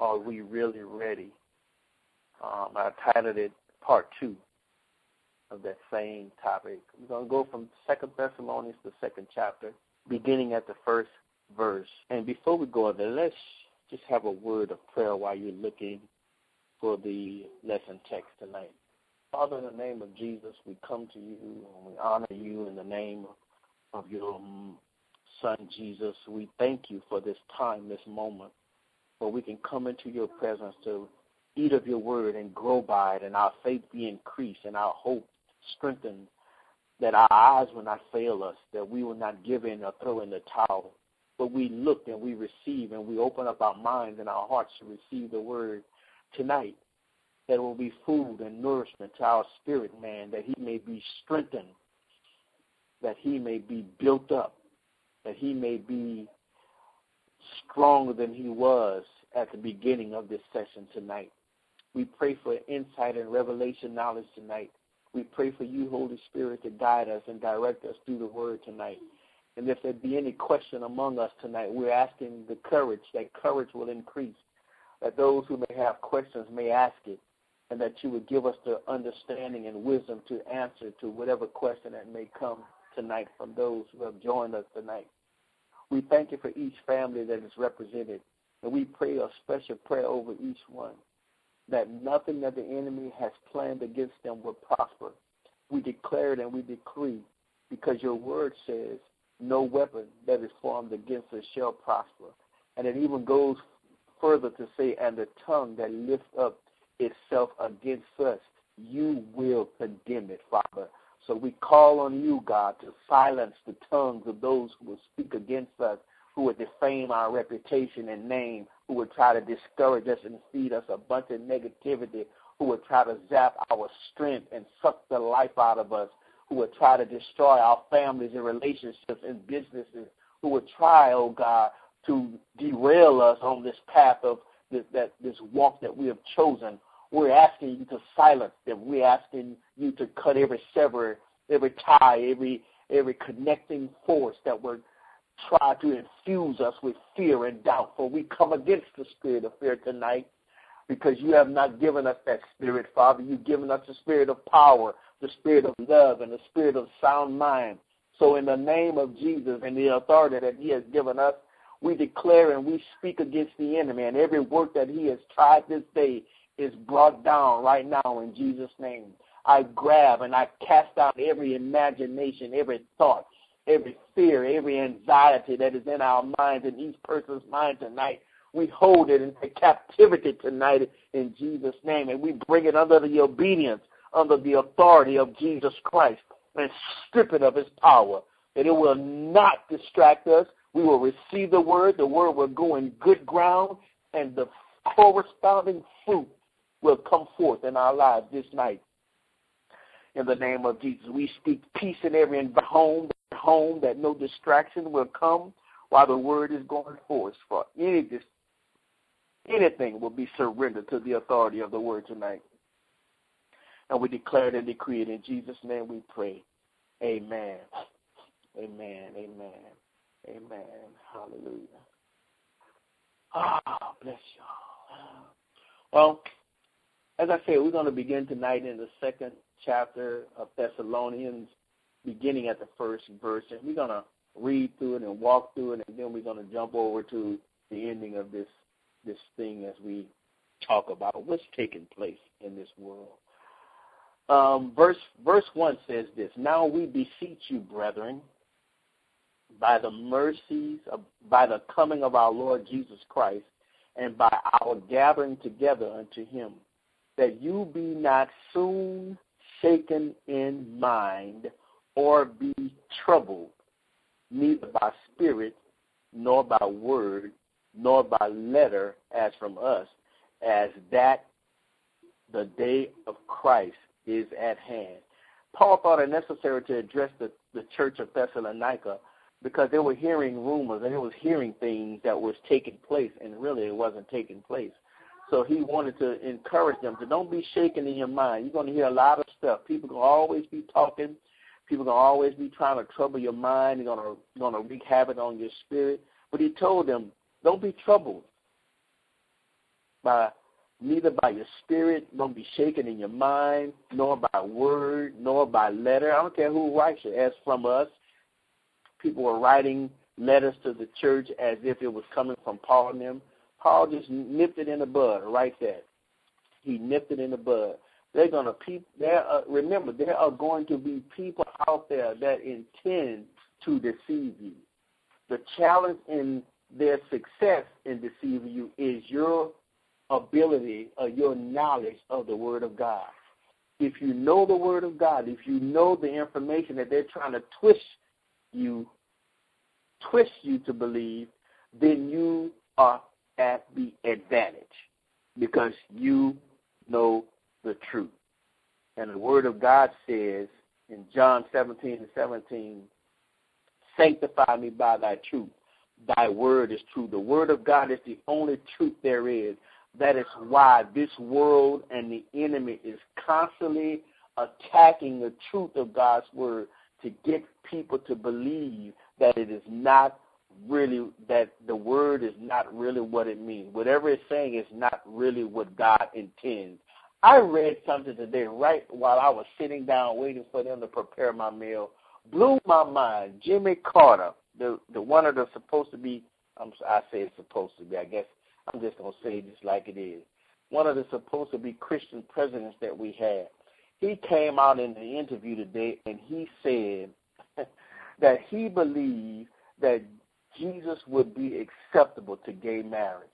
Are we really ready? Um, I titled it Part 2 of that same topic. We're going to go from Second Thessalonians, the second chapter, beginning at the first verse. And before we go there, let's just have a word of prayer while you're looking for the lesson text tonight. Father, in the name of Jesus, we come to you and we honor you in the name of your Son, Jesus. We thank you for this time, this moment, where we can come into your presence to eat of your word and grow by it, and our faith be increased and our hope strengthened, that our eyes will not fail us, that we will not give in or throw in the towel, but we look and we receive and we open up our minds and our hearts to receive the word tonight. That will be food and nourishment to our spirit, man, that he may be strengthened, that he may be built up, that he may be stronger than he was at the beginning of this session tonight. We pray for insight and revelation knowledge tonight. We pray for you, Holy Spirit, to guide us and direct us through the word tonight. And if there be any question among us tonight, we're asking the courage, that courage will increase, that those who may have questions may ask it, and that you would give us the understanding and wisdom to answer to whatever question that may come tonight from those who have joined us tonight. We thank you for each family that is represented, and we pray a special prayer over each one that nothing that the enemy has planned against them will prosper. We declare it and we decree because your word says no weapon that is formed against us shall prosper. And it even goes further to say, and the tongue that lifts up itself against us, you will condemn it, Father. So we call on you, God, to silence the tongues of those who will speak against us, who would defame our reputation and name, who would try to discourage us and feed us a bunch of negativity, who would try to zap our strength and suck the life out of us, who would try to destroy our families and relationships and businesses, who would try, oh God, to derail us on this path of this, that this walk that we have chosen. We're asking you to silence them. We're asking you to cut every sever, every tie, every every connecting force that would try to infuse us with fear and doubt. For we come against the spirit of fear tonight because you have not given us that spirit, Father. You've given us the spirit of power, the spirit of love, and the spirit of sound mind. So, in the name of Jesus and the authority that He has given us, we declare and we speak against the enemy, and every work that He has tried this day is brought down right now in Jesus' name. I grab and I cast out every imagination, every thought, every fear, every anxiety that is in our minds and each person's mind tonight. We hold it into captivity tonight in Jesus' name, and we bring it under the obedience, under the authority of Jesus Christ, and strip it of its power. That it will not distract us. We will receive the word. The word will go in good ground, and the corresponding fruit will come forth in our lives this night. In the name of Jesus, we speak peace in every home, home that no distraction will come while the word is going forth. For any anything will be surrendered to the authority of the word tonight. And we declare and decree it in Jesus' name. We pray. Amen. Amen. Amen. Amen. Hallelujah. Ah, bless y'all. Well, as I said, we're going to begin tonight in the second chapter of Thessalonians, beginning at the first verse. And we're going to read through it and walk through it, and then we're going to jump over to the ending of this this thing as we talk about what's taking place in this world. Um, verse verse one says this: Now we beseech you, brethren, by the mercies of, by the coming of our Lord Jesus Christ, and by our gathering together unto Him, that you be not soon shaken in mind or be troubled, neither by spirit, nor by word, nor by letter as from us, as that the day of Christ is at hand. Paul thought it necessary to address the, the church of Thessalonica because they were hearing rumors and they was hearing things that was taking place and really it wasn't taking place. So he wanted to encourage them to don't be shaken in your mind. You're going to hear a lot of stuff. People can always be talking. People can always be trying to trouble your mind. They're going to going to wreak havoc on your spirit. But he told them, don't be troubled. by neither by your spirit, don't be shaken in your mind, nor by word, nor by letter. I don't care who writes it. As from us, people were writing letters to the church as if it was coming from Paul and them. Paul just nipped it in the bud right there. He nipped it in the bud. They're gonna there. Are, uh, remember, there are going to be people out there that intend to deceive you. The challenge in their success in deceiving you is your ability or your knowledge of the Word of God. If you know the Word of God, if you know the information that they're trying to twist you, twist you to believe, then you are at the advantage because you know the truth. And the Word of God says in John 17 and 17, Sanctify me by thy truth. Thy word is true. The Word of God is the only truth there is. That is why this world and the enemy is constantly attacking the truth of God's Word to get people to believe that it is not really that the word is not really what it means. Whatever it's saying is not really what God intends. I read something today right while I was sitting down waiting for them to prepare my meal. Blew my mind. Jimmy Carter, the the one of the supposed to be I'm I say it's supposed to be. I guess I'm just gonna say it just like it is. One of the supposed to be Christian presidents that we had. He came out in the interview today and he said that he believed that Jesus would be acceptable to gay marriage.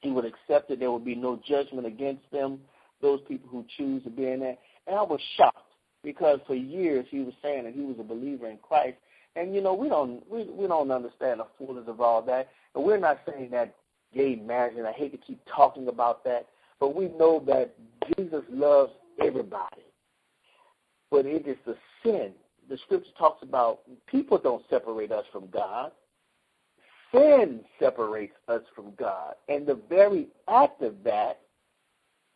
He would accept it. There would be no judgment against them, those people who choose to be in that. And I was shocked because for years he was saying that he was a believer in Christ. And you know, we don't we we don't understand the fullness of all that. And we're not saying that gay marriage, and I hate to keep talking about that, but we know that Jesus loves everybody. But it is the sin. The scripture talks about people don't separate us from God sin separates us from God. And the very act of that,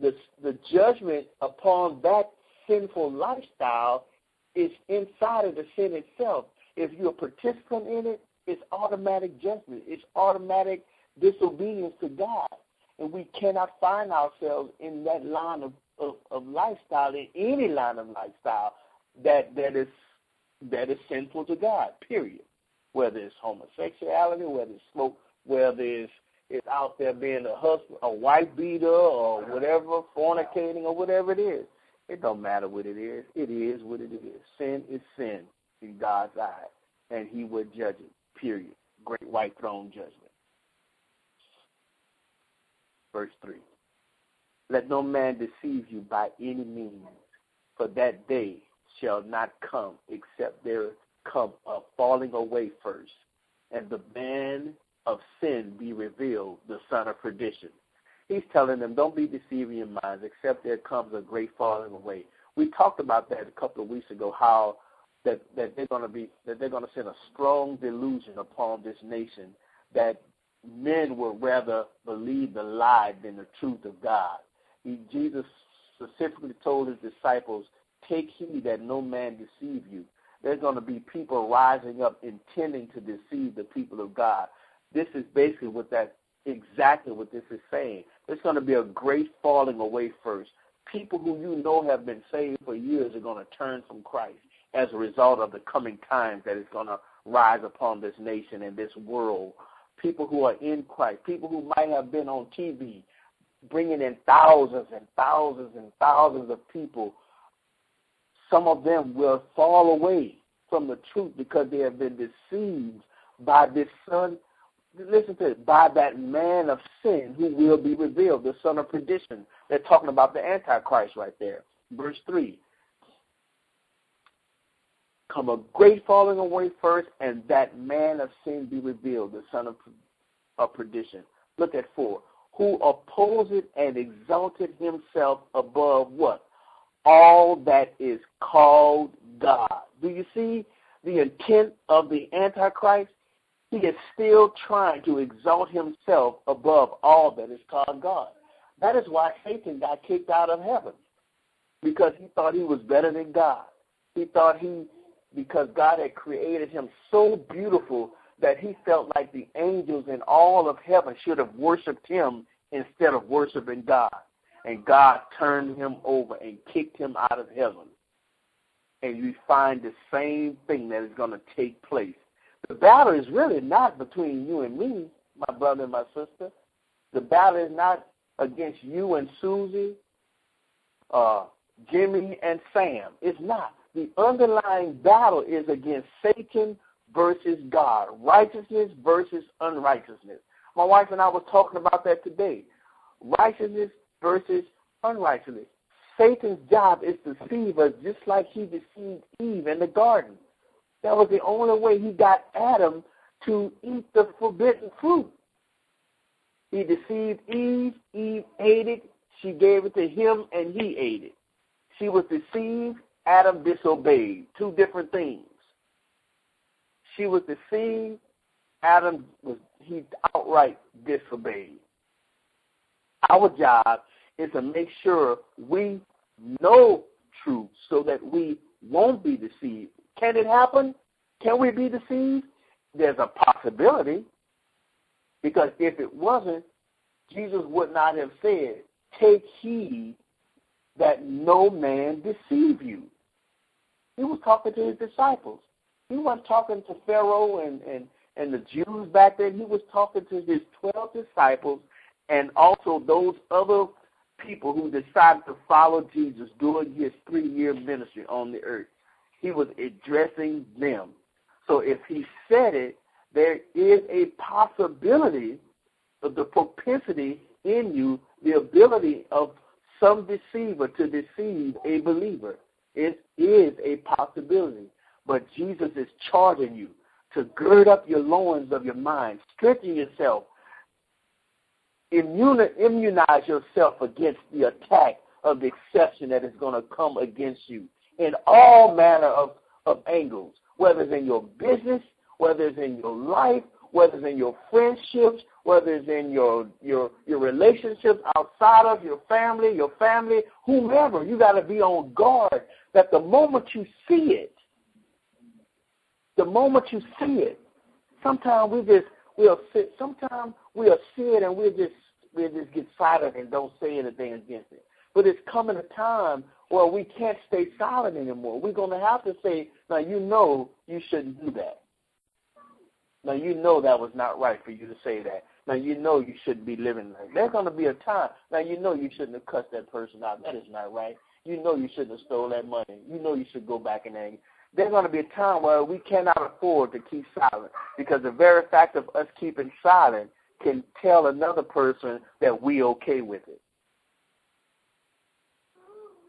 the, the judgment upon that sinful lifestyle is inside of the sin itself. If you're a participant in it, it's automatic judgment. It's automatic disobedience to God. And we cannot find ourselves in that line of, of, of lifestyle, in any line of lifestyle that, that is that is sinful to God, period whether it's homosexuality, whether it's smoke, whether it's it's out there being a husband, a wife beater, or uh-huh. whatever, fornicating, or whatever it is. It don't matter what it is. It is what it is. Sin is sin in God's eyes, and He would judge it. Period. Great white throne judgment. Verse three. Let no man deceive you by any means, for that day shall not come except there come a falling away first, and the man of sin be revealed, the son of perdition. He's telling them, don't be deceiving your minds, except there comes a great falling away. We talked about that a couple of weeks ago, how that, that they're going to be that they're to send a strong delusion upon this nation that men will rather believe the lie than the truth of God. He, Jesus specifically told his disciples, "Take heed that no man deceive you." there's going to be people rising up intending to deceive the people of God. This is basically what that exactly what this is saying. There's going to be a great falling away first. People who you know have been saved for years are going to turn from Christ as a result of the coming times that is going to rise upon this nation and this world. People who are in Christ, people who might have been on TV, bringing in thousands and thousands and thousands of people some of them will fall away from the truth because they have been deceived by this son. Listen to it, by that man of sin who will be revealed, the son of perdition. They're talking about the Antichrist right there. Verse 3. Come a great falling away first, and that man of sin be revealed, the son of, of perdition. Look at 4. Who opposed and exalted himself above what? All that is called God. Do you see the intent of the Antichrist? He is still trying to exalt himself above all that is called God. That is why Satan got kicked out of heaven because he thought he was better than God. He thought he, because God had created him so beautiful that he felt like the angels in all of heaven should have worshiped him instead of worshiping God. And God turned him over and kicked him out of heaven. And you find the same thing that is going to take place. The battle is really not between you and me, my brother and my sister. The battle is not against you and Susie, uh, Jimmy and Sam. It's not. The underlying battle is against Satan versus God, righteousness versus unrighteousness. My wife and I were talking about that today. Righteousness versus unrighteousness. Satan's job is to deceive us just like he deceived Eve in the garden. That was the only way he got Adam to eat the forbidden fruit. He deceived Eve. Eve ate it. She gave it to him, and he ate it. She was deceived. Adam disobeyed. Two different things. She was deceived. Adam was he outright disobeyed. Our job is to make sure we know truth so that we won't be deceived. Can it happen? Can we be deceived? There's a possibility. Because if it wasn't, Jesus would not have said, Take heed that no man deceive you. He was talking to his disciples. He wasn't talking to Pharaoh and, and, and the Jews back then. He was talking to his 12 disciples and also those other people who decided to follow Jesus during his three year ministry on the earth. He was addressing them. So if he said it, there is a possibility of the propensity in you, the ability of some deceiver to deceive a believer. It is a possibility. But Jesus is charging you to gird up your loins of your mind, strengthen yourself, immunize yourself against the attack of the exception that is going to come against you in all manner of, of angles, whether it's in your business, whether it's in your life, whether it's in your friendships, whether it's in your your your relationships outside of your family, your family, whomever. You got to be on guard that the moment you see it, the moment you see it, sometimes we just we'll sit. Sometimes we'll see it and we'll just we'll just get silent and don't say anything against it. But it's coming a time where we can't stay silent anymore. We're going to have to say, now you know you shouldn't do that. Now you know that was not right for you to say that. Now you know you shouldn't be living like that. There's going to be a time. Now you know you shouldn't have cussed that person out. That is not right. You know you shouldn't have stole that money. You know you should go back and anger. There's going to be a time where we cannot afford to keep silent because the very fact of us keeping silent can tell another person that we okay with it.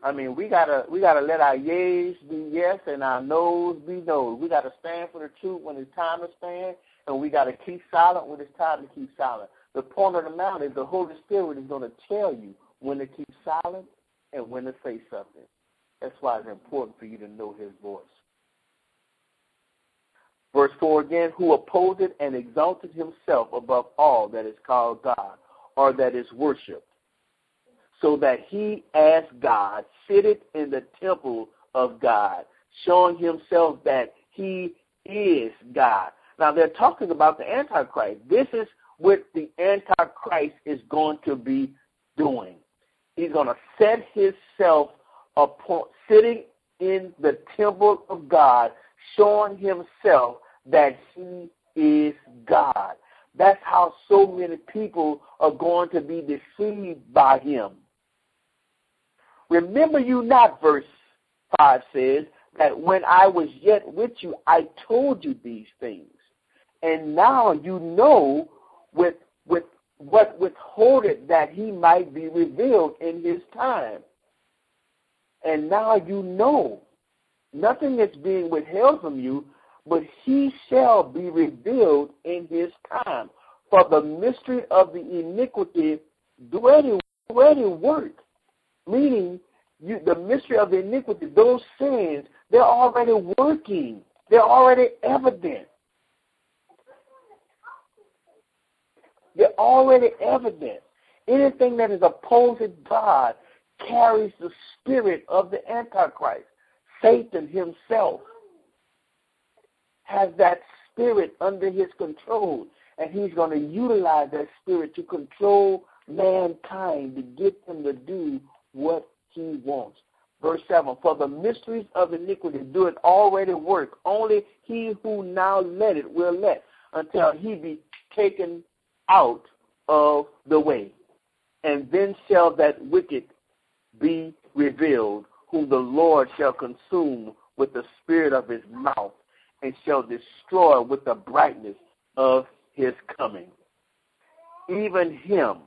I mean, we gotta we gotta let our yeas be yes and our no's be no's. We gotta stand for the truth when it's time to stand, and we gotta keep silent when it's time to keep silent. The point of the matter is the Holy Spirit is to tell you when to keep silent and when to say something. That's why it's important for you to know His voice. Verse 4 again, who opposed and exalted himself above all that is called God or that is worshipped, so that he as God sitteth in the temple of God, showing himself that he is God. Now they're talking about the Antichrist. This is what the Antichrist is going to be doing. He's going to set himself upon sitting in the temple of God, showing himself that he is God. That's how so many people are going to be deceived by him. Remember you not, verse 5 says, that when I was yet with you, I told you these things. And now you know with, with what withholded that he might be revealed in his time. And now you know nothing is being withheld from you, but he shall be revealed in his time. For the mystery of the iniquity already, already work. Meaning, you, the mystery of the iniquity, those sins, they're already working. They're already evident. They're already evident. Anything that is opposing God carries the spirit of the Antichrist, Satan himself has that spirit under his control, and he's going to utilize that spirit to control mankind to get them to do what he wants. Verse 7 For the mysteries of iniquity do it already work. Only he who now let it will let until he be taken out of the way. And then shall that wicked be revealed, whom the Lord shall consume with the spirit of his mouth, and shall destroy with the brightness of his coming. Even him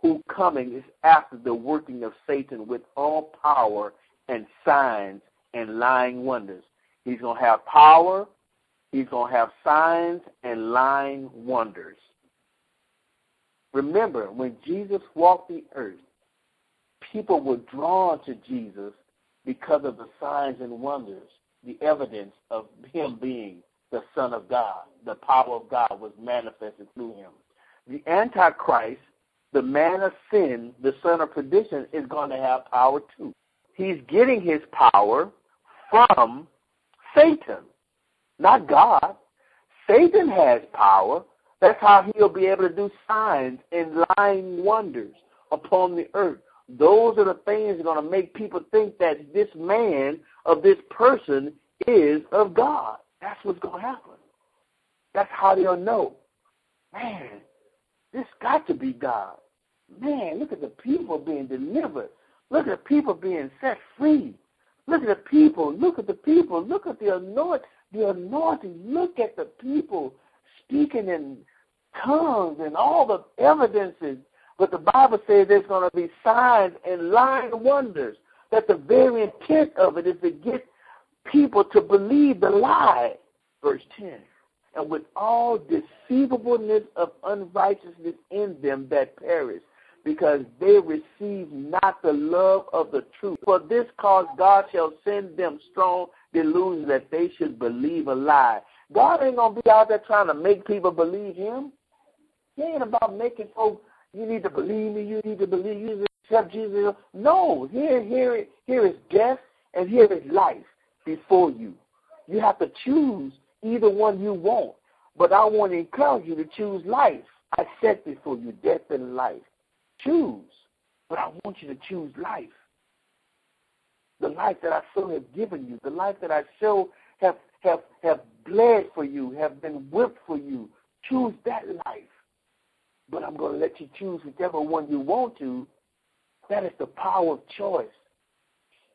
who coming is after the working of Satan with all power and signs and lying wonders. He's going to have power, he's going to have signs and lying wonders. Remember, when Jesus walked the earth, people were drawn to Jesus because of the signs and wonders, the evidence of him being the Son of God. The power of God was manifested through him. The Antichrist, the man of sin, the son of perdition, is going to have power too. He's getting his power from Satan, not God. Satan has power. That's how he'll be able to do signs and lying wonders upon the earth. Those are the things that are going to make people think that this man of this person is of God. That's what's going to happen. That's how they'll know. Man, this got to be God. Man, look at the people being delivered. Look at the people being set free. Look at the people. Look at the people. Look at the anointing. The anointing. Look at the people speaking in tongues and all the evidences but the Bible says there's going to be signs and lying wonders. That the very intent of it is to get people to believe the lie. Verse 10. And with all deceivableness of unrighteousness in them that perish, because they receive not the love of the truth. For this cause God shall send them strong delusion that they should believe a lie. God ain't gonna be out there trying to make people believe him. He ain't about making folks you need to believe me. You need to believe. You need to accept Jesus. No, here, here, here is death and here is life before you. You have to choose either one you want. But I want to encourage you to choose life. I set before you death and life. Choose. But I want you to choose life. The life that I so have given you, the life that I so have have have bled for you, have been whipped for you. Choose that life but I'm going to let you choose whichever one you want to. That is the power of choice.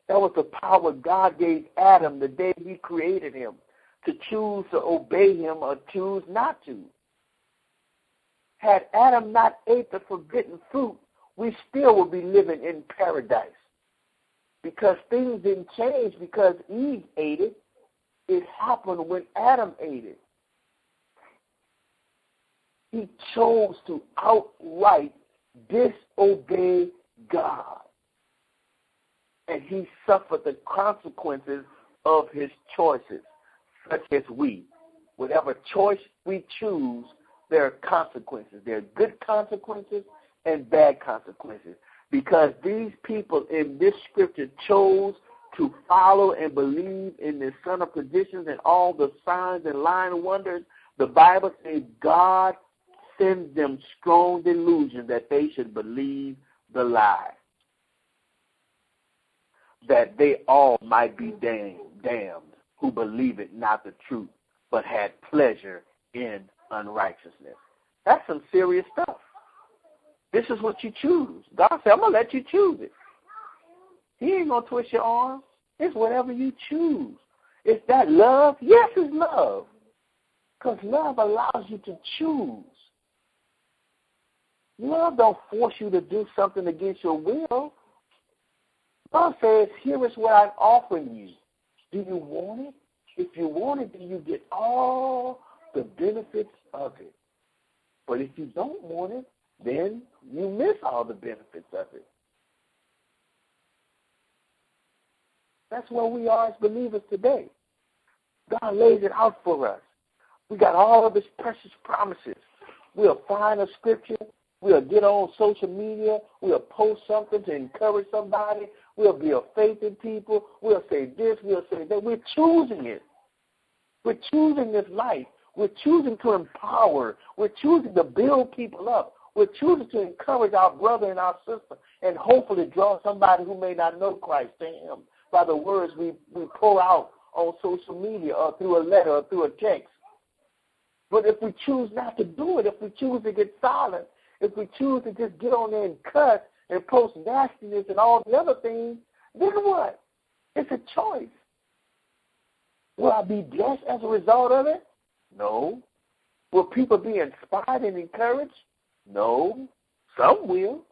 That was the power God gave Adam the day he created him to choose to obey him or choose not to. Had Adam not ate the forbidden fruit, we still would be living in paradise. Because things didn't change because Eve ate it. It happened when Adam ate it. He chose to outright disobey God. And he suffered the consequences of his choices, such as we. Whatever choice we choose, there are consequences. There are good consequences and bad consequences. Because these people in this scripture chose to follow and believe in the Son of Perditions and all the signs and lying wonders, the Bible says God sends them strong delusion that they should believe the lie, that they all might be damned, damned who believe it not the truth, but had pleasure in unrighteousness. That's some serious stuff. This is what you choose. God said, I'm going to let you choose it. He ain't going to twist your arm. It's whatever you choose. Is that love? Yes, it's love. Because love allows you to choose. Love don't force you to do something against your will. God says, here is what I'm offering you. Do you want it? If you want it, then you get all the benefits of it. But if you don't want it, then you miss all the benefits of it. That's where we are as believers today. God lays it out for us. We got all of his precious promises. We'll find a scripture We'll get on social media. We'll post something to encourage somebody. We'll build faith in people. We'll say this. We'll say that. We're choosing it. We're choosing this life. We're choosing to empower. We're choosing to build people up. We're choosing to encourage our brother and our sister and hopefully draw somebody who may not know Christ to him by the words we, we pull out on social media or through a letter or through a text. But if we choose not to do it, if we choose to get silent, if we choose to just get on there and cuss and post nastiness and all the other things, then what? It's a choice. Will I be blessed as a result of it? No. Will people be inspired and encouraged? No. Some will.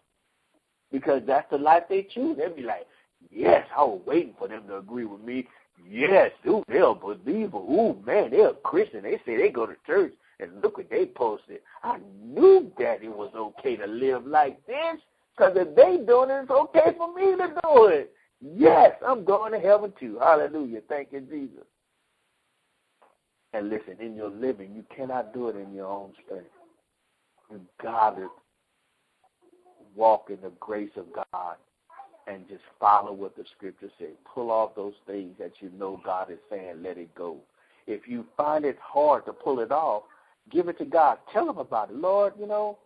Because that's the life they choose. They'll be like, yes, I was waiting for them to agree with me. Yes, dude, they're a believer. Ooh, man, they're a Christian. They say they go to church, and look what they posted. I knew that it was okay to live like this, because if they doing it, it's okay for me to do it. Yes, I'm going to heaven too. Hallelujah. Thank you, Jesus. And listen, in your living, you cannot do it in your own strength. You got to walk in the grace of God and just follow what the scripture says. Pull off those things that you know God is saying, let it go. If you find it hard to pull it off, give it to God. Tell him about it. Lord, you know,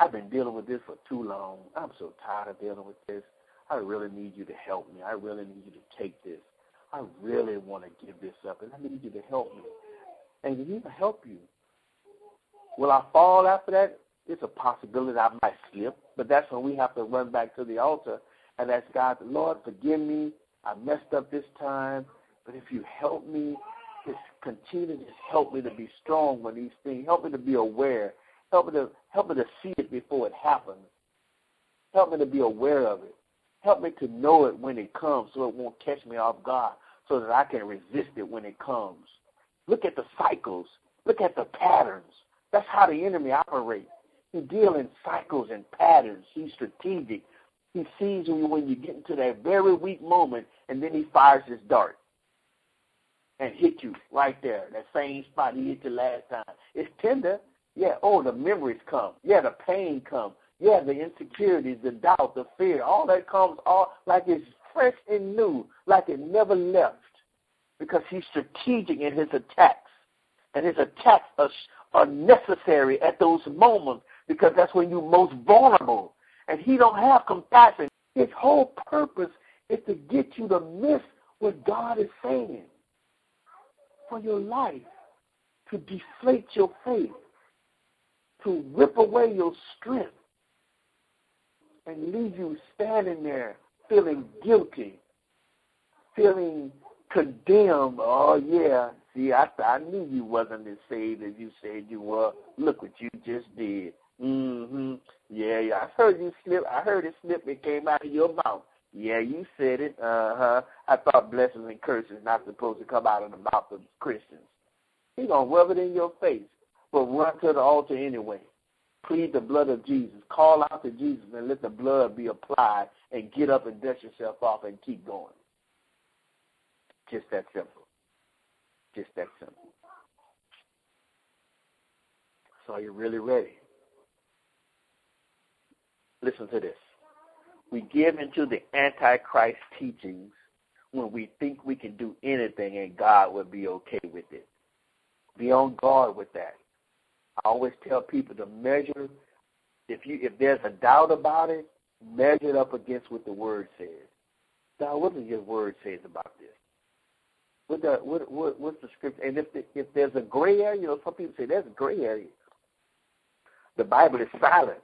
I've been dealing with this for too long. I'm so tired of dealing with this. I really need you to help me. I really need you to take this. I really want to give this up, and I need you to help me. And He will help you. Will I fall after that? It's a possibility I might slip, but that's when we have to run back to the altar and ask God, Lord, forgive me. I messed up this time, but if you help me, just continue to just help me to be strong when these things. Help me to be aware. Help me to help me to see it before it happens. Help me to be aware of it. Help me to know it when it comes so it won't catch me off guard so that I can resist it when it comes. Look at the cycles. Look at the patterns. That's how the enemy operates. He deals in cycles and patterns. He's strategic. He sees you when you get into that very weak moment, and then he fires his dart and hit you right there, that same spot he hit you last time. It's tender. Yeah, oh, the memories come. Yeah, the pain comes. Yeah, the insecurities, the doubt, the fear, all that comes all like it's fresh and new, like it never left. Because he's strategic in his attacks. And his attacks are, are necessary at those moments because that's when you're most vulnerable. And he don't have compassion. His whole purpose is to get you to miss what God is saying for your life, to deflate your faith, to rip away your strength, and leave you standing there feeling guilty, feeling condemned. Oh yeah, see, I I knew you wasn't as saved as you said you were. Look what you just did. Mhm. Yeah, yeah. I heard you slip. I heard it slip. It came out of your mouth. Yeah, you said it. Uh huh. I thought blessings and curses not supposed to come out of the mouth of Christians. He gonna rub it in your face, but run to the altar anyway plead the blood of Jesus. Call out to Jesus and let the blood be applied and get up and dust yourself off and keep going. Just that simple. Just that simple. So are you really ready? Listen to this. We give into the Antichrist teachings when we think we can do anything and God will be okay with it. Be on guard with that. I always tell people to measure if you if there's a doubt about it, measure it up against what the word says. Now, what does your word says about this? What the what, what what's the scripture? And if the, if there's a gray area, you know, some people say there's a gray area. The Bible is silent.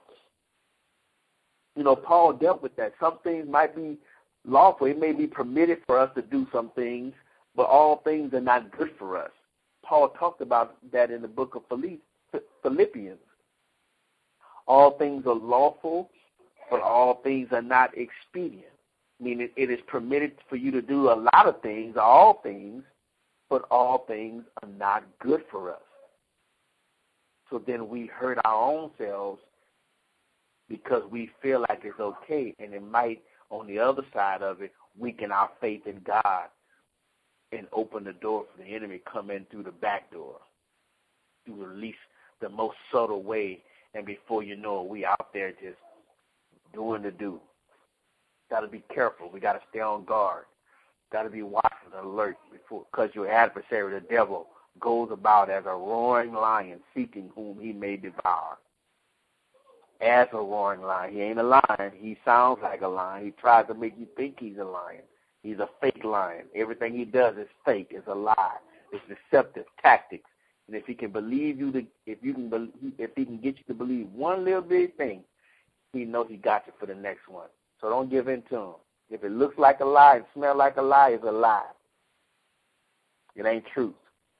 You know, Paul dealt with that. Some things might be lawful; it may be permitted for us to do some things, but all things are not good for us. Paul talked about that in the book of Philippians. All things are lawful, but all things are not expedient. Meaning it is permitted for you to do a lot of things, all things, but all things are not good for us. So then we hurt our own selves because we feel like it's okay, and it might, on the other side of it, weaken our faith in God and open the door for the enemy come in through the back door through to release the most subtle way, and before you know it, we out there just doing the do. Got to be careful. We got to stay on guard. Got to be watchful alert before, because your adversary, the devil, goes about as a roaring lion, seeking whom he may devour. As a roaring lion. He ain't a lion. He sounds like a lion. He tries to make you think he's a lion. He's a fake lion. Everything he does is fake. It's a lie. It's deceptive tactics. And if he can believe you to, if you can, if he can get you to believe one little bit thing, he knows he got you for the next one. So don't give in to him. If it looks like a lie and smell like a lie, it's a lie. It ain't truth.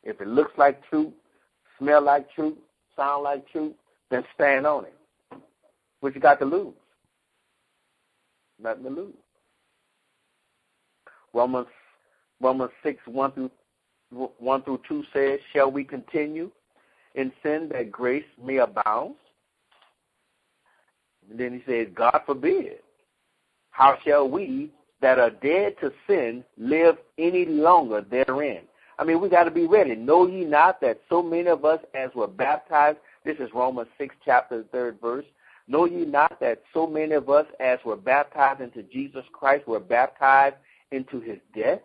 If it looks like truth, smell like truth, sound like truth, then stand on it. What you got to lose? Nothing to lose. Romans Romans six one through one through two says, Shall we continue in sin that grace may abound? And then he says, God forbid. How shall we that are dead to sin live any longer therein? I mean, we got to be ready. Know ye not that so many of us as were baptized, this is Romans 6, chapter 3rd verse, know ye not that so many of us as were baptized into Jesus Christ were baptized into his death?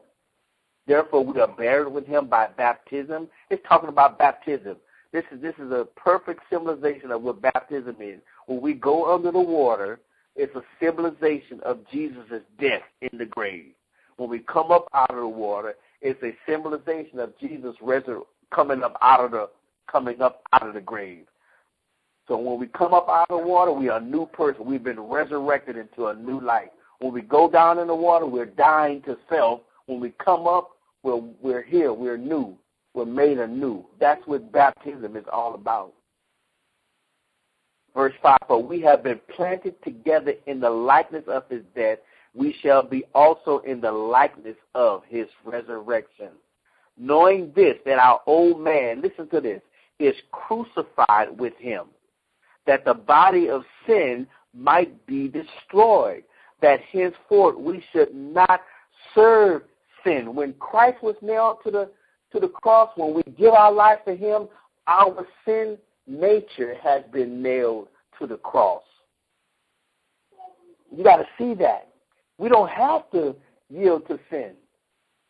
Therefore we are buried with him by baptism. It's talking about baptism. This is this is a perfect symbolization of what baptism is. When we go under the water, it's a symbolization of Jesus' death in the grave. When we come up out of the water, it's a symbolization of Jesus resur- coming up out of the coming up out of the grave. So when we come up out of the water, we are a new person. We've been resurrected into a new life. When we go down in the water, we're dying to self. When we come up, we're, we're here. We're new. We're made anew. That's what baptism is all about. Verse 5 For we have been planted together in the likeness of his death, we shall be also in the likeness of his resurrection. Knowing this, that our old man, listen to this, is crucified with him, that the body of sin might be destroyed, that henceforth we should not serve sin. When Christ was nailed to the to the cross, when we give our life to him, our sin nature has been nailed to the cross. You got to see that. We don't have to yield to sin.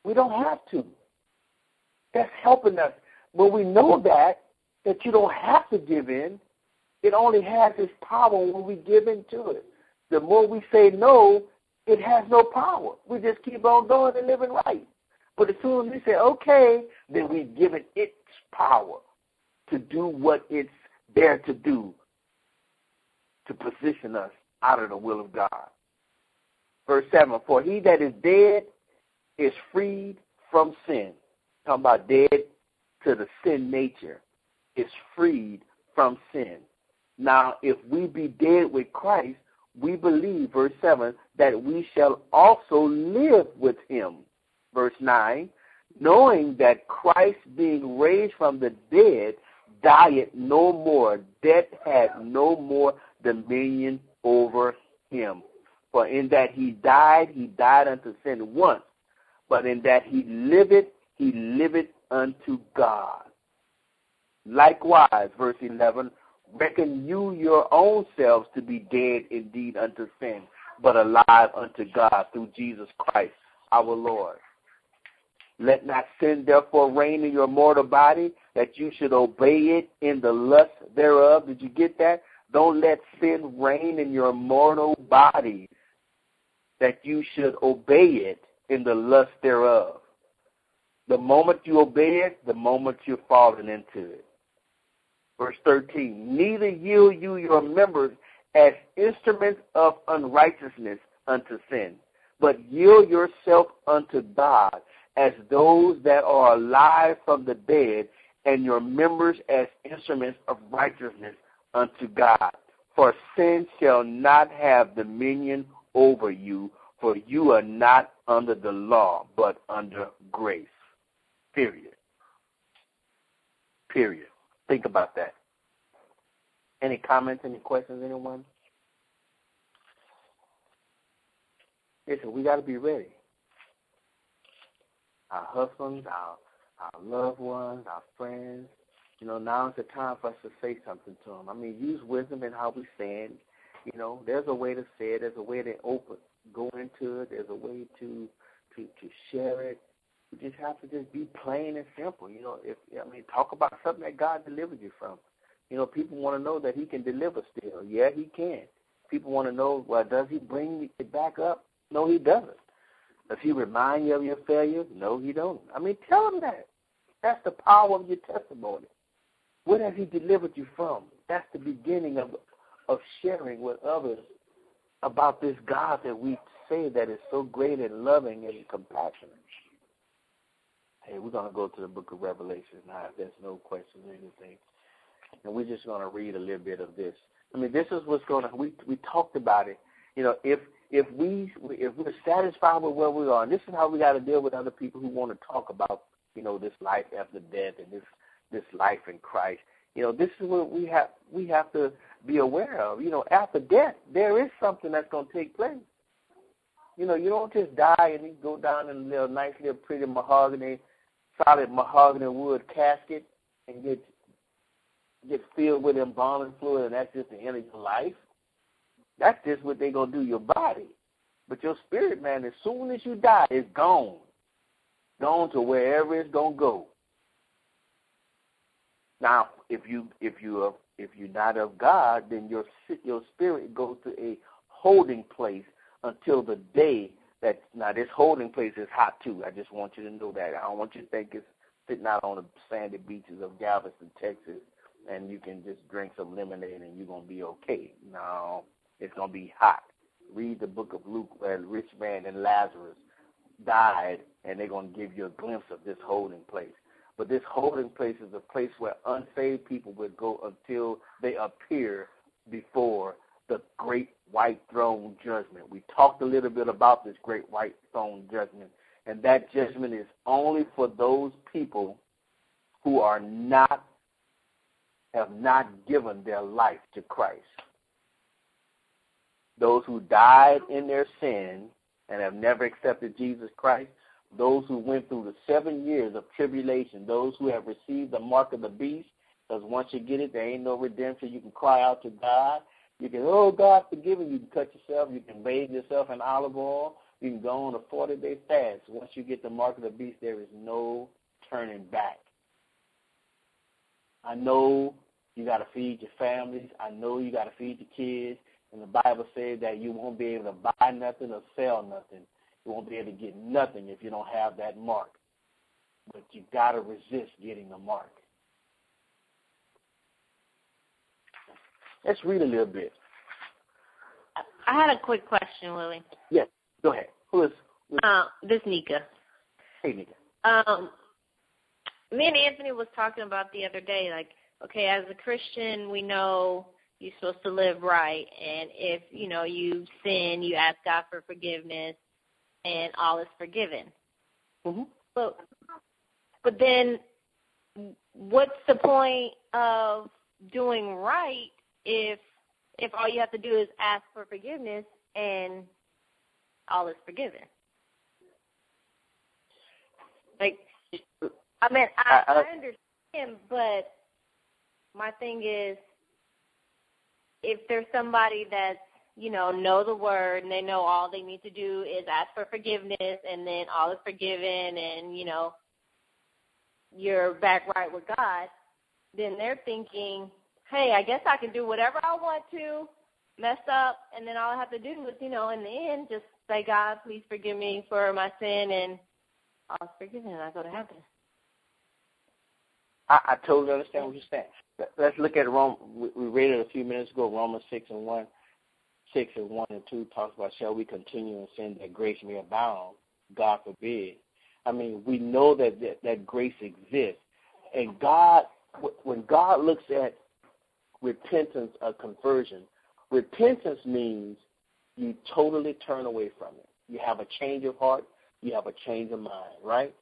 We don't have to. That's helping us. When we know that, that you don't have to give in, it only has its power when we give in to it. The more we say no, it has no power. We just keep on going and living right. But as soon as we say okay, then we've given its power to do what it's there to do to position us out of the will of God. Verse 7 For he that is dead is freed from sin. Talking about dead to the sin nature, is freed from sin. Now, if we be dead with Christ, we believe, verse 7, that we shall also live with him. Verse 9, knowing that Christ being raised from the dead dieth no more, death had no more dominion over him. For in that he died, he died unto sin once, but in that he liveth, he liveth unto God. Likewise, verse 11, reckon you your own selves to be dead indeed unto sin, but alive unto God through Jesus Christ our Lord. Let not sin therefore reign in your mortal body, that you should obey it in the lust thereof. Did you get that? Don't let sin reign in your mortal body, that you should obey it in the lust thereof. The moment you obey it, the moment you're falling into it. Verse 13, neither yield you your members as instruments of unrighteousness unto sin, but yield yourself unto God as those that are alive from the dead, and your members as instruments of righteousness unto God. For sin shall not have dominion over you, for you are not under the law, but under grace. Period. Period. Think about that. Any comments, any questions, anyone? Listen, we got to be ready. Our husbands, our our loved ones, our friends. You know, now is the time for us to say something to them. I mean, use wisdom in how we stand. You know, there's a way to say it. There's a way to open, go into it. There's a way to to to share it. We just have to just be plain and simple. You know, if I mean, talk about something that God delivered you from. You know, people want to know that he can deliver still. Yeah, he can. People want to know, well, does he bring it back up? No, he doesn't. Does he remind you of your failures? No, he don't. I mean, tell him that. That's the power of your testimony. What has he delivered you from? That's the beginning of of sharing with others about this God that we say that is so great and loving and compassionate. Hey, we're going to go to the book of Revelation now, there's no questions or anything. And we're just going to read a little bit of this. I mean, this is what's going to, we, we talked about it. You know, if if we if we're satisfied with where we are, and this is how we got to deal with other people who want to talk about, you know, this life after death and this this life in Christ. You know, this is what we have we have to be aware of. You know, after death, there is something that's going to take place. You know, you don't just die and you go down in a little nice little pretty mahogany, solid mahogany wood casket and get get filled with embalming fluid, and that's just the end of your life. That's just what they're gonna do your body. But your spirit, man, as soon as you die, it's gone. Gone to wherever it's gonna go. Now, if you if you are if you're not of God, then your your spirit goes to a holding place until the day that now this holding place is hot too. I just want you to know that. I don't want you to think it's sitting out on the sandy beaches of Galveston, Texas, and you can just drink some lemonade and you're gonna be okay. No, it's gonna be hot. Read the book of Luke where the rich man and Lazarus died, and they're gonna give you a glimpse of this holding place. But this holding place is a place where unsaved people would go until they appear before the great white throne judgment. We talked a little bit about this great white throne judgment, and that judgment is only for those people who are not have not given their life to Christ. Those who died in their sin and have never accepted Jesus Christ, those who went through the seven years of tribulation, those who have received the mark of the beast, because once you get it, there ain't no redemption. You can cry out to God. You can, oh, God, forgive me. You can cut yourself. You can bathe yourself in olive oil. You can go on a 40 day fast. Once you get the mark of the beast, there is no turning back. I know you got to feed your families. I know you got to feed the kids. And the Bible says that you won't be able to buy nothing or sell nothing. You won't be able to get nothing if you don't have that mark. But you got to resist getting the mark. Let's read a little bit. I had a quick question, Willie. Yes, go ahead. Who is? Who is uh, this Nika. Hey, Nika. Um, me and Anthony was talking about the other day, like, okay, as a Christian, we know you're supposed to live right, and if you know you sin, you ask God for forgiveness, and all is forgiven. Mm-hmm. But but then, what's the point of doing right if if all you have to do is ask for forgiveness and all is forgiven? Like, I mean, I, I understand, but my thing is, if there's somebody that's you know know the word and they know all they need to do is ask for forgiveness and then all is forgiven and you know you're back right with God, then they're thinking, hey, I guess I can do whatever I want to, mess up, and then all I have to do is, you know, in the end, just say, God, please forgive me for my sin, and I'll forgiven, and I go to heaven. I, I totally understand what you're saying. Let's look at Rome. We read it a few minutes ago. Romans six and one, six and one and two talks about shall we continue in sin that grace may abound? God forbid. I mean, we know that that, that grace exists, and God, when God looks at repentance or conversion, repentance means you totally turn away from it. You have a change of heart. You have a change of mind, right?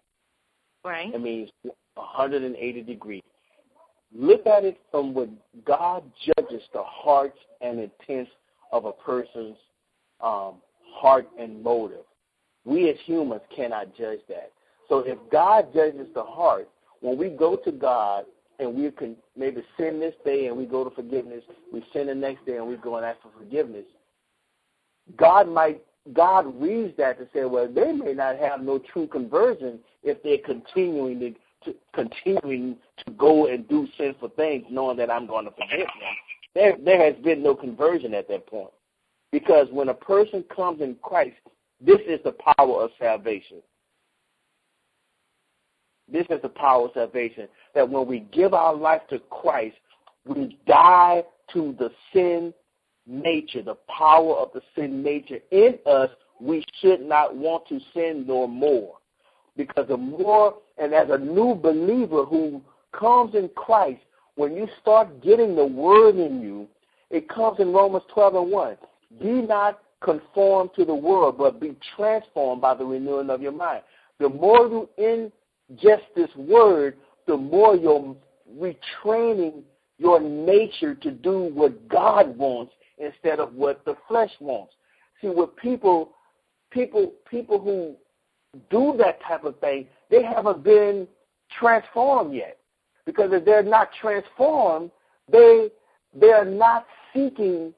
Right. It means 180 degrees. Look at it from what God judges the hearts and intents of a person's um, heart and motive. We as humans cannot judge that. So if God judges the heart, when we go to God and we can maybe sin this day and we go to forgiveness, we sin the next day and we go and ask for forgiveness, God might God reads that to say, well, they may not have no true conversion if they're continuing to to continuing to go and do sinful things, knowing that I'm going to forgive them. There, there has been no conversion at that point. Because when a person comes in Christ, this is the power of salvation. This is the power of salvation. That when we give our life to Christ, we die to the sin nature, the power of the sin nature in us. We should not want to sin no more. Because the more, and as a new believer who comes in Christ, when you start getting the word in you, it comes in Romans 12 and 1. Be not conformed to the world, but be transformed by the renewing of your mind. The more you ingest this word, the more you're retraining your nature to do what God wants instead of what the flesh wants. See, what people, people, people who do that type of thing, they haven't been transformed yet. Because if they're not transformed, they they are not seeking,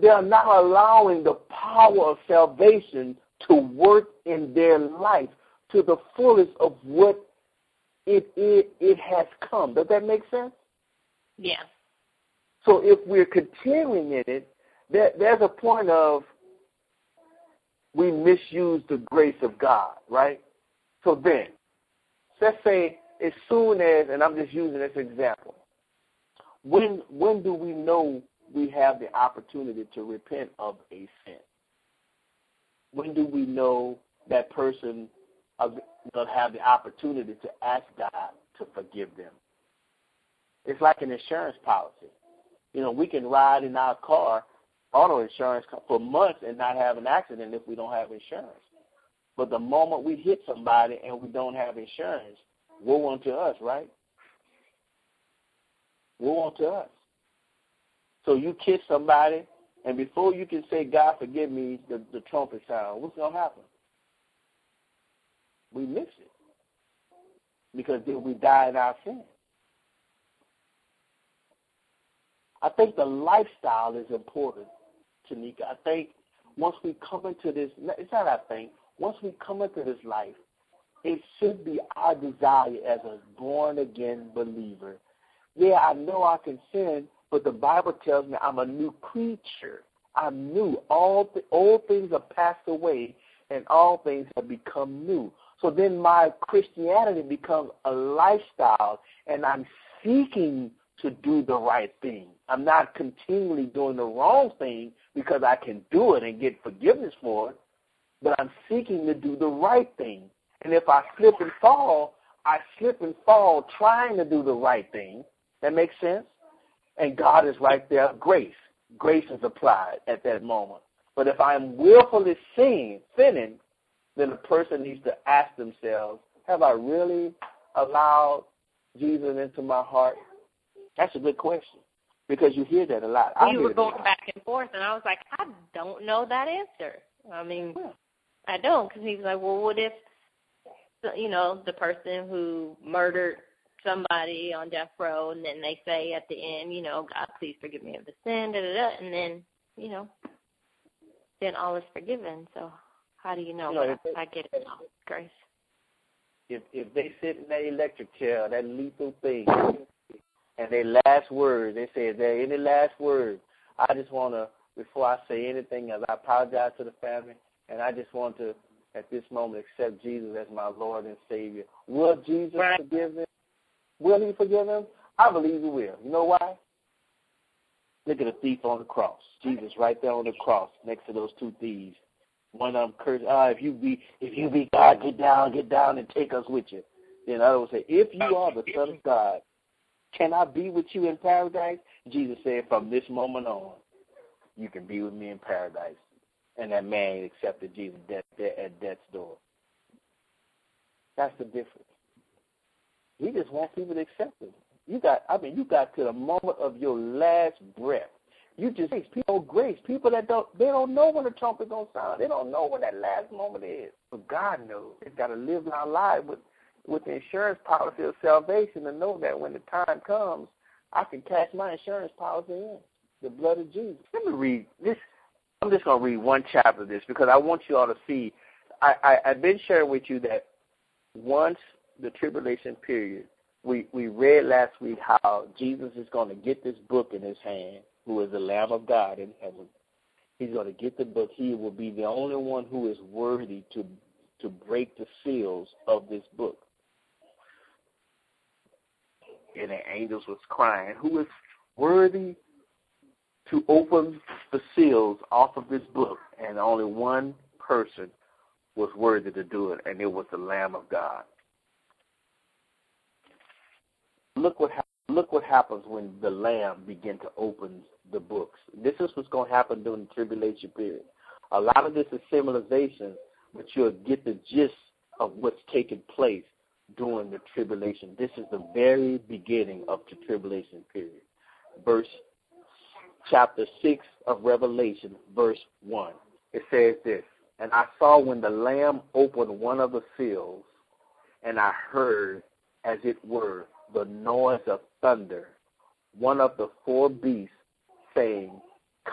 they are not allowing the power of salvation to work in their life to the fullest of what it it, it has come. Does that make sense? Yeah. So if we're continuing in it, there, there's a point of we misuse the grace of God, right? So then, let's say as soon as, and I'm just using this example, when when do we know we have the opportunity to repent of a sin? When do we know that person will have the opportunity to ask God to forgive them? It's like an insurance policy. You know, we can ride in our car auto insurance for months and not have an accident if we don't have insurance. But the moment we hit somebody and we don't have insurance, woe unto us, right? Woe unto us. So you kiss somebody, and before you can say, God forgive me, the, the trumpet sound. What's going to happen? We miss it. Because then we die in our sin. I think the lifestyle is important Tanika. I think once we come into this, it's not I think, once we come into this life, it should be our desire as a born again believer. Yeah, I know I can sin, but the Bible tells me I'm a new creature. I'm new. All the old things are passed away, and all things have become new. So then my Christianity becomes a lifestyle, and I'm seeking to do the right thing. I'm not continually doing the wrong thing because I can do it and get forgiveness for it, but I'm seeking to do the right thing. And if I slip and fall, I slip and fall trying to do the right thing. That makes sense? And God is right there. Grace. Grace is applied at that moment. But if I'm willfully sinning, sinning, then the person needs to ask themselves, have I really allowed Jesus into my heart? That's a good question because you hear that a lot. We were going back and forth, and I was like, I don't know that answer. I mean, yeah. I don't because he was like, well, what if, you know, the person who murdered somebody on death row, and then they say at the end, you know, God, please forgive me of the sin, da da da, and then, you know, then all is forgiven. So how do you know? You know I, I get it now, grace. If if they sit in that electric chair, that lethal thing, and their last words, they say, is there any last words? I just want to, before I say anything else, I apologize to the family, and I just want to, at this moment, accept Jesus as my Lord and Savior. Will Jesus right. forgive them? Will he forgive them? I believe he will. You know why? Look at the thief on the cross. Jesus right there on the cross next to those two thieves. One of them cursed, ah, if you be if you be God, get down, get down and take us with you. Then I would say, if you are the Son of God, can I be with you in paradise? Jesus said, from this moment on, you can be with me in paradise. And that man accepted Jesus death, at death's door. That's the difference. He just wants people to accept him. You got, I mean, you got to the moment of your last breath. You just people grace. People that don't, they don't know when the trumpet gonna sound. They don't know when that last moment is. But God knows. They've got to live our life with with the insurance policy of salvation to know that when the time comes, I can cash my insurance policy in. The blood of Jesus. Let me read this. I'm just to read one chapter of this because I want you all to see. I, I, I've been sharing with you that once the tribulation period, we we read last week how Jesus is going to get this book in his hand, who is the Lamb of God in heaven. He's going to get the book. He will be the only one who is worthy to to break the seals of this book. And the angels was crying, who is worthy to open the seals off of this book? And only one person was worthy to do it, and it was the Lamb of God. Look what look what happens when the Lamb begin to open the books. This is what's going to happen during the tribulation period. A lot of this is symbolization, but you'll get the gist of what's taking place during the tribulation. This is the very beginning of the tribulation period. Verse chapter 6 of Revelation, verse 1. It says this And I saw when the Lamb opened one of the seals, and I heard, as it were, the noise of thunder, one of the four beasts saying,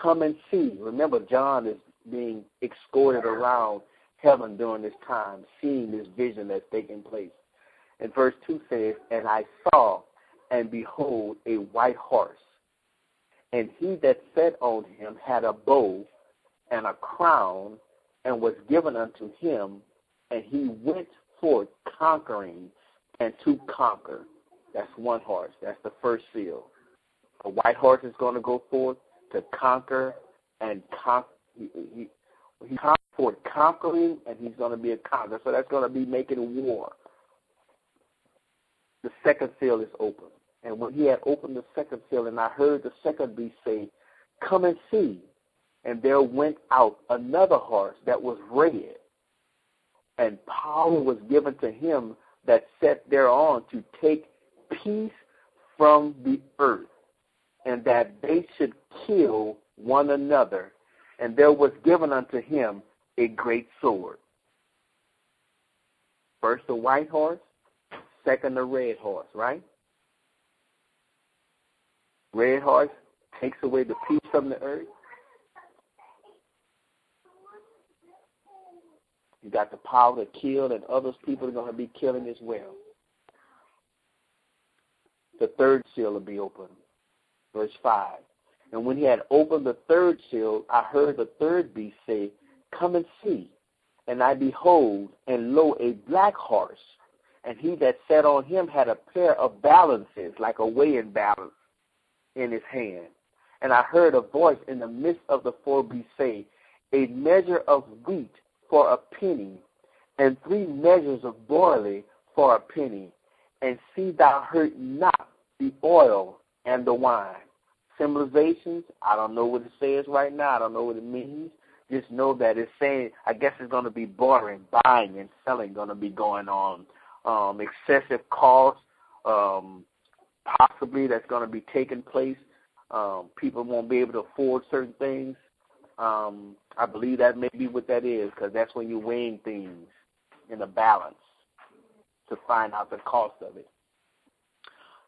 Come and see. Remember, John is being escorted around heaven during this time, seeing this vision that's taking place. And verse 2 says, And I saw, and behold, a white horse. And he that sat on him had a bow and a crown, and was given unto him, and he went forth conquering and to conquer. That's one horse. That's the first seal. A white horse is going to go forth to conquer and conquer. He, he, he forth conquering, and he's going to be a conqueror. So that's going to be making war. The second seal is open. And when he had opened the second seal, and I heard the second beast say, Come and see. And there went out another horse that was red, and power was given to him that sat thereon to take peace from the earth, and that they should kill one another. And there was given unto him a great sword. First the white horse, second the red horse, right? Red horse takes away the peace from the earth. You got the power to kill, and others people are going to be killing as well the third seal will be opened. Verse 5. And when he had opened the third seal, I heard the third beast say, Come and see. And I behold, and lo, a black horse. And he that sat on him had a pair of balances, like a weighing balance, in his hand. And I heard a voice in the midst of the four beasts say, A measure of wheat for a penny, and three measures of barley for a penny, and see thou hurt not the oil and the wine. Symbolizations, I don't know what it says right now. I don't know what it means. Just know that it's saying, I guess it's going to be bartering, buying and selling going to be going on. Um, excessive cost, um, possibly that's going to be taking place. Um, people won't be able to afford certain things. Um, I believe that may be what that is because that's when you're weighing things in a balance to find out the cost of it.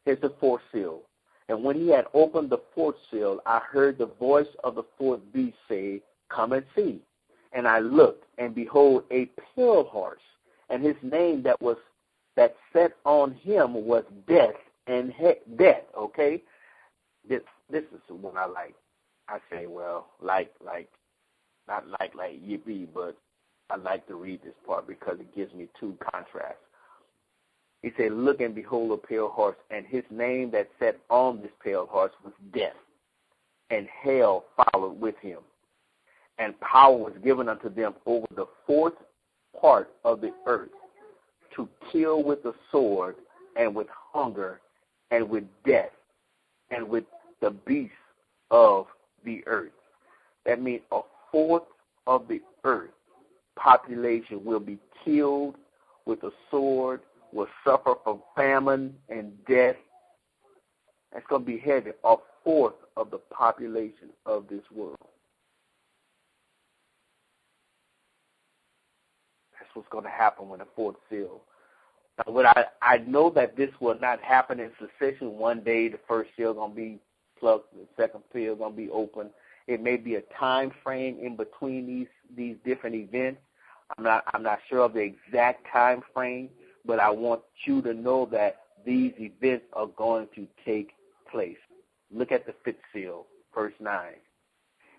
Here's the fourth seal. And when he had opened the fourth seal, I heard the voice of the fourth beast say, Come and see. And I looked, and behold, a pale horse, and his name that was that sat on him was Death and he- Death. Okay, this this is the one I like. I say, well, like like not like like yippee, but I like to read this part because it gives me two contrasts. He said, Look and behold a pale horse, and his name that sat on this pale horse was Death, and hell followed with him. And power was given unto them over the fourth part of the earth to kill with the sword, and with hunger, and with death, and with the beasts of the earth. That means a fourth of the earth population will be killed with a sword will suffer from famine and death. That's going to be heavy, a fourth of the population of this world. That's what's going to happen when the fourth seal. Now, what I I know that this will not happen in succession. One day the first seal going to be plucked, the second seal going to be open. It may be a time frame in between these these different events. I'm not I'm not sure of the exact time frame, but I want you to know that these events are going to take place. Look at the fifth seal, verse 9.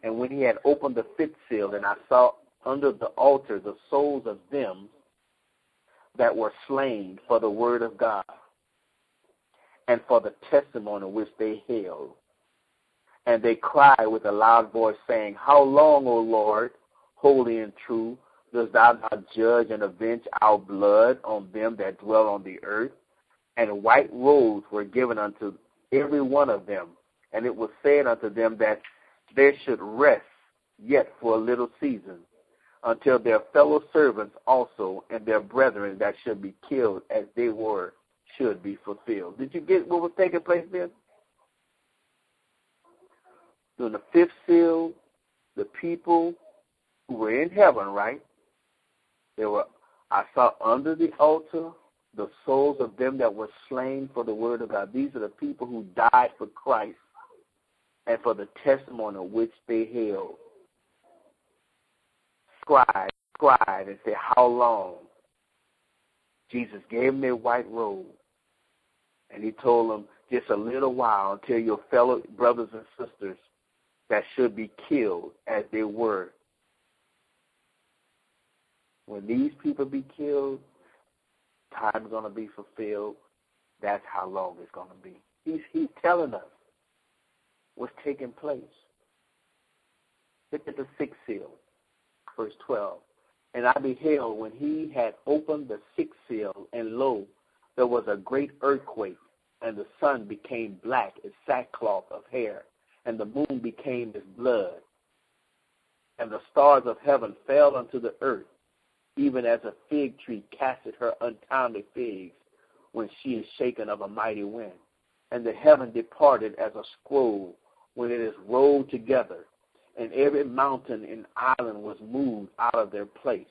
And when he had opened the fifth seal, and I saw under the altar the souls of them that were slain for the word of God and for the testimony which they held. And they cried with a loud voice, saying, How long, O Lord, holy and true, dost thou not judge and avenge our blood on them that dwell on the earth? And white robes were given unto every one of them. And it was said unto them that they should rest yet for a little season, until their fellow servants also and their brethren that should be killed as they were should be fulfilled. Did you get what was taking place then? During the fifth seal, the people who were in heaven, right? They were I saw under the altar the souls of them that were slain for the word of God. These are the people who died for Christ and for the testimony which they held. Scribe, scribe, and say, How long? Jesus gave them their white robe. And he told them, just a little while until your fellow brothers and sisters that should be killed as they were. When these people be killed, time's going to be fulfilled. That's how long it's going to be. He's, he's telling us what's taking place. Look at the sixth seal, verse 12. And I beheld when he had opened the sixth seal, and lo, there was a great earthquake, and the sun became black as sackcloth of hair, and the moon became as blood. And the stars of heaven fell unto the earth, even as a fig tree casteth her untimely figs when she is shaken of a mighty wind. And the heaven departed as a scroll when it is rolled together, and every mountain and island was moved out of their place.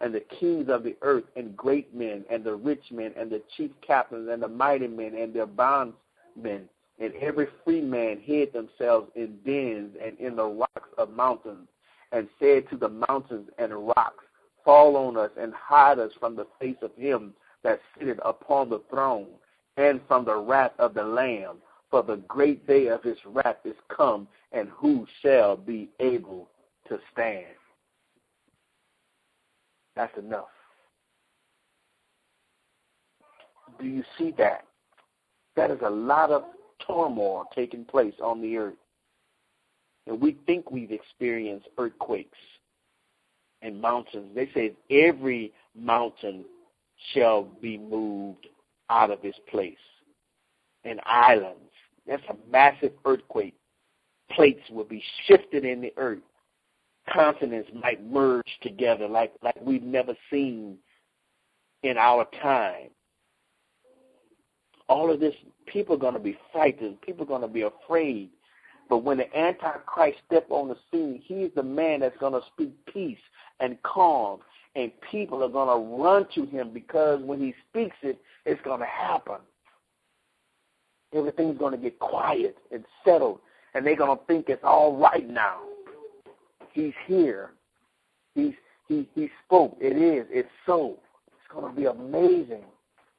And the kings of the earth, and great men, and the rich men, and the chief captains, and the mighty men, and their bondsmen, and every free man hid themselves in dens and in the rocks of mountains, and said to the mountains and rocks, Fall on us and hide us from the face of him that sitteth upon the throne, and from the wrath of the Lamb. For the great day of his wrath is come, and who shall be able to stand? That's enough. Do you see that? That is a lot of turmoil taking place on the earth. And we think we've experienced earthquakes and mountains. They say every mountain shall be moved out of its place. And islands. That's a massive earthquake. Plates will be shifted in the earth. Continents might merge together like, like we've never seen in our time. All of this, people are going to be frightened. People are going to be afraid. But when the Antichrist step on the scene, he's the man that's going to speak peace and calm, and people are going to run to him because when he speaks it, it's going to happen. Everything's going to get quiet and settled, and they're going to think it's all right now. He's here. He's he he spoke. It is. It's so. It's going to be amazing.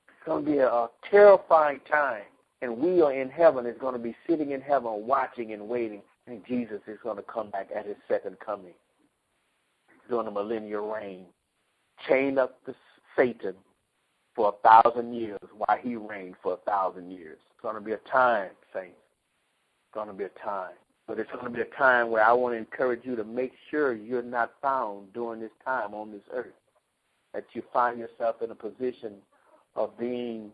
It's going to be a, a terrifying time, and we are in heaven. It's going to be sitting in heaven, watching and waiting, and Jesus is going to come back at His second coming during the millennial reign, chain up the Satan for a thousand years while he reigned for a thousand years. It's going to be a time, saints. It's going to be a time. But it's going to be a time where I want to encourage you to make sure you're not found during this time on this earth. That you find yourself in a position of being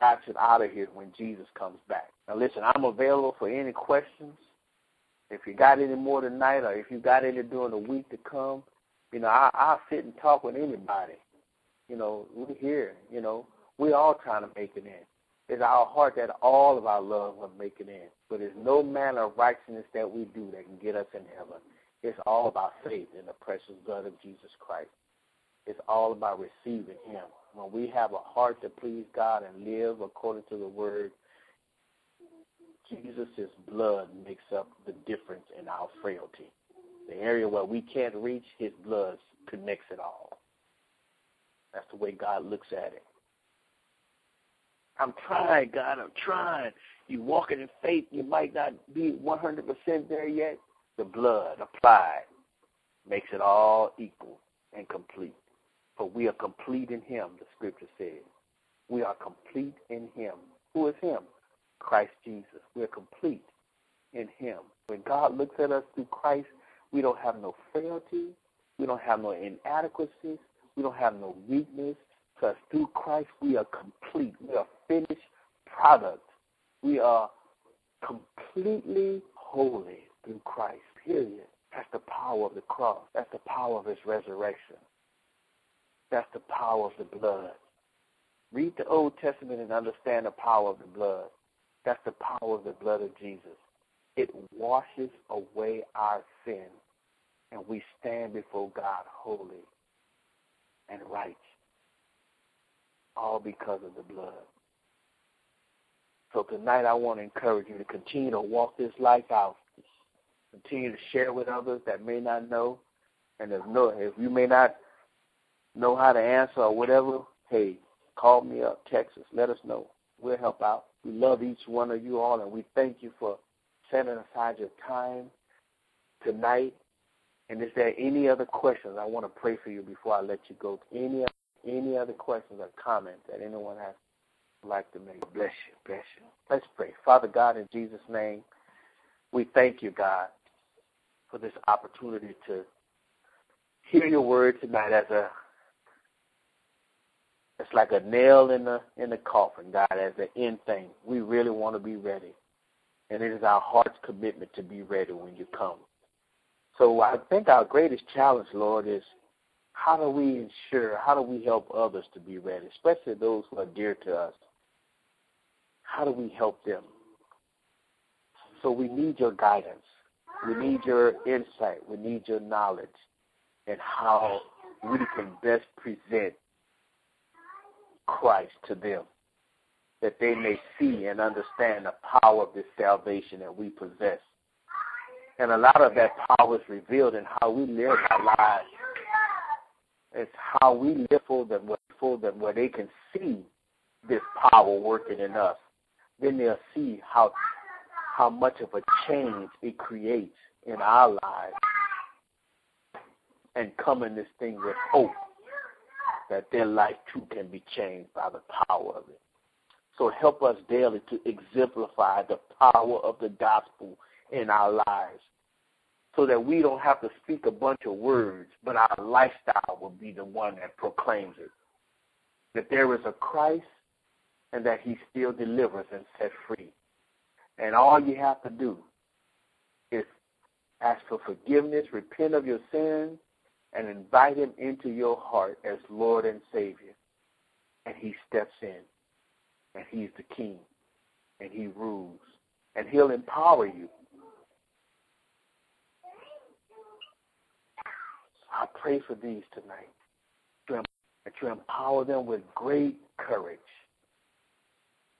raptured out of here when Jesus comes back. Now listen, I'm available for any questions. If you got any more tonight, or if you got any during the week to come, you know, I, I'll sit and talk with anybody. You know, we're here. You know, we're all trying to make it in. It's our heart that all of our love will make it in. But there's no manner of righteousness that we do that can get us in heaven. It's all about faith in the precious blood of Jesus Christ. It's all about receiving Him. When we have a heart to please God and live according to the Word, Jesus' blood makes up the difference in our frailty. The area where we can't reach, his blood connects it all. That's the way God looks at it. I'm trying, God, I'm trying. You walking in faith, you might not be 100% there yet. The blood applied makes it all equal and complete. For we are complete in him, the scripture says. We are complete in him. Who is him? Christ Jesus. We are complete in him. When God looks at us through Christ, we don't have no frailty. We don't have no inadequacies. We don't have no weakness. Because through Christ, we are complete. We are finished product. We are completely holy through Christ, period. That's the power of the cross. That's the power of his resurrection. That's the power of the blood. Read the Old Testament and understand the power of the blood. That's the power of the blood of Jesus. It washes away our sin, and we stand before God holy and right, all because of the blood. So tonight I want to encourage you to continue to walk this life out. Continue to share with others that may not know. And if no if you may not know how to answer or whatever, hey, call me up, text us, let us know. We'll help out. We love each one of you all and we thank you for setting aside your time tonight. And is there any other questions? I want to pray for you before I let you go. Any any other questions or comments that anyone has like to make. Bless you, bless you. Let's pray. Father God, in Jesus' name, we thank you, God, for this opportunity to hear your word tonight as a it's like a nail in the in the coffin, God, as the end thing. We really want to be ready. And it is our heart's commitment to be ready when you come. So I think our greatest challenge, Lord, is how do we ensure, how do we help others to be ready, especially those who are dear to us? How do we help them? So we need your guidance. We need your insight. We need your knowledge and how we can best present Christ to them that they may see and understand the power of this salvation that we possess. And a lot of that power is revealed in how we live our lives. It's how we live for them, for them where they can see this power working in us then they'll see how how much of a change it creates in our lives and come in this thing with hope that their life too can be changed by the power of it. So help us daily to exemplify the power of the gospel in our lives so that we don't have to speak a bunch of words, but our lifestyle will be the one that proclaims it. That there is a Christ and that he still delivers and set free. And all you have to do is ask for forgiveness, repent of your sins, and invite him into your heart as Lord and Savior. And he steps in, and he's the king, and he rules, and he'll empower you. I pray for these tonight, that you empower them with great courage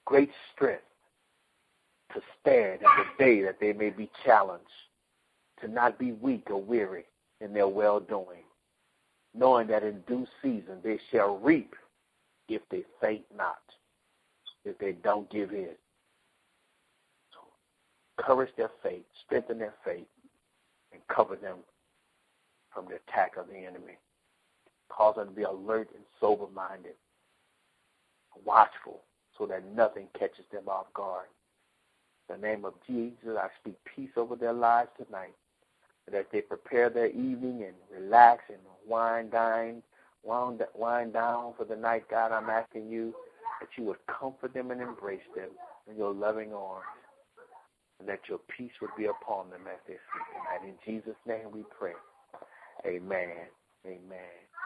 great strength to stand in the day that they may be challenged, to not be weak or weary in their well doing, knowing that in due season they shall reap if they faint not, if they don't give in. So courage their faith, strengthen their faith, and cover them from the attack of the enemy. Cause them to be alert and sober minded, watchful, so that nothing catches them off guard. In the name of Jesus, I speak peace over their lives tonight. As they prepare their evening and relax and wind down, wind, wind down for the night, God, I'm asking you that you would comfort them and embrace them in your loving arms. And that your peace would be upon them as they sleep tonight. In Jesus' name we pray. Amen. Amen.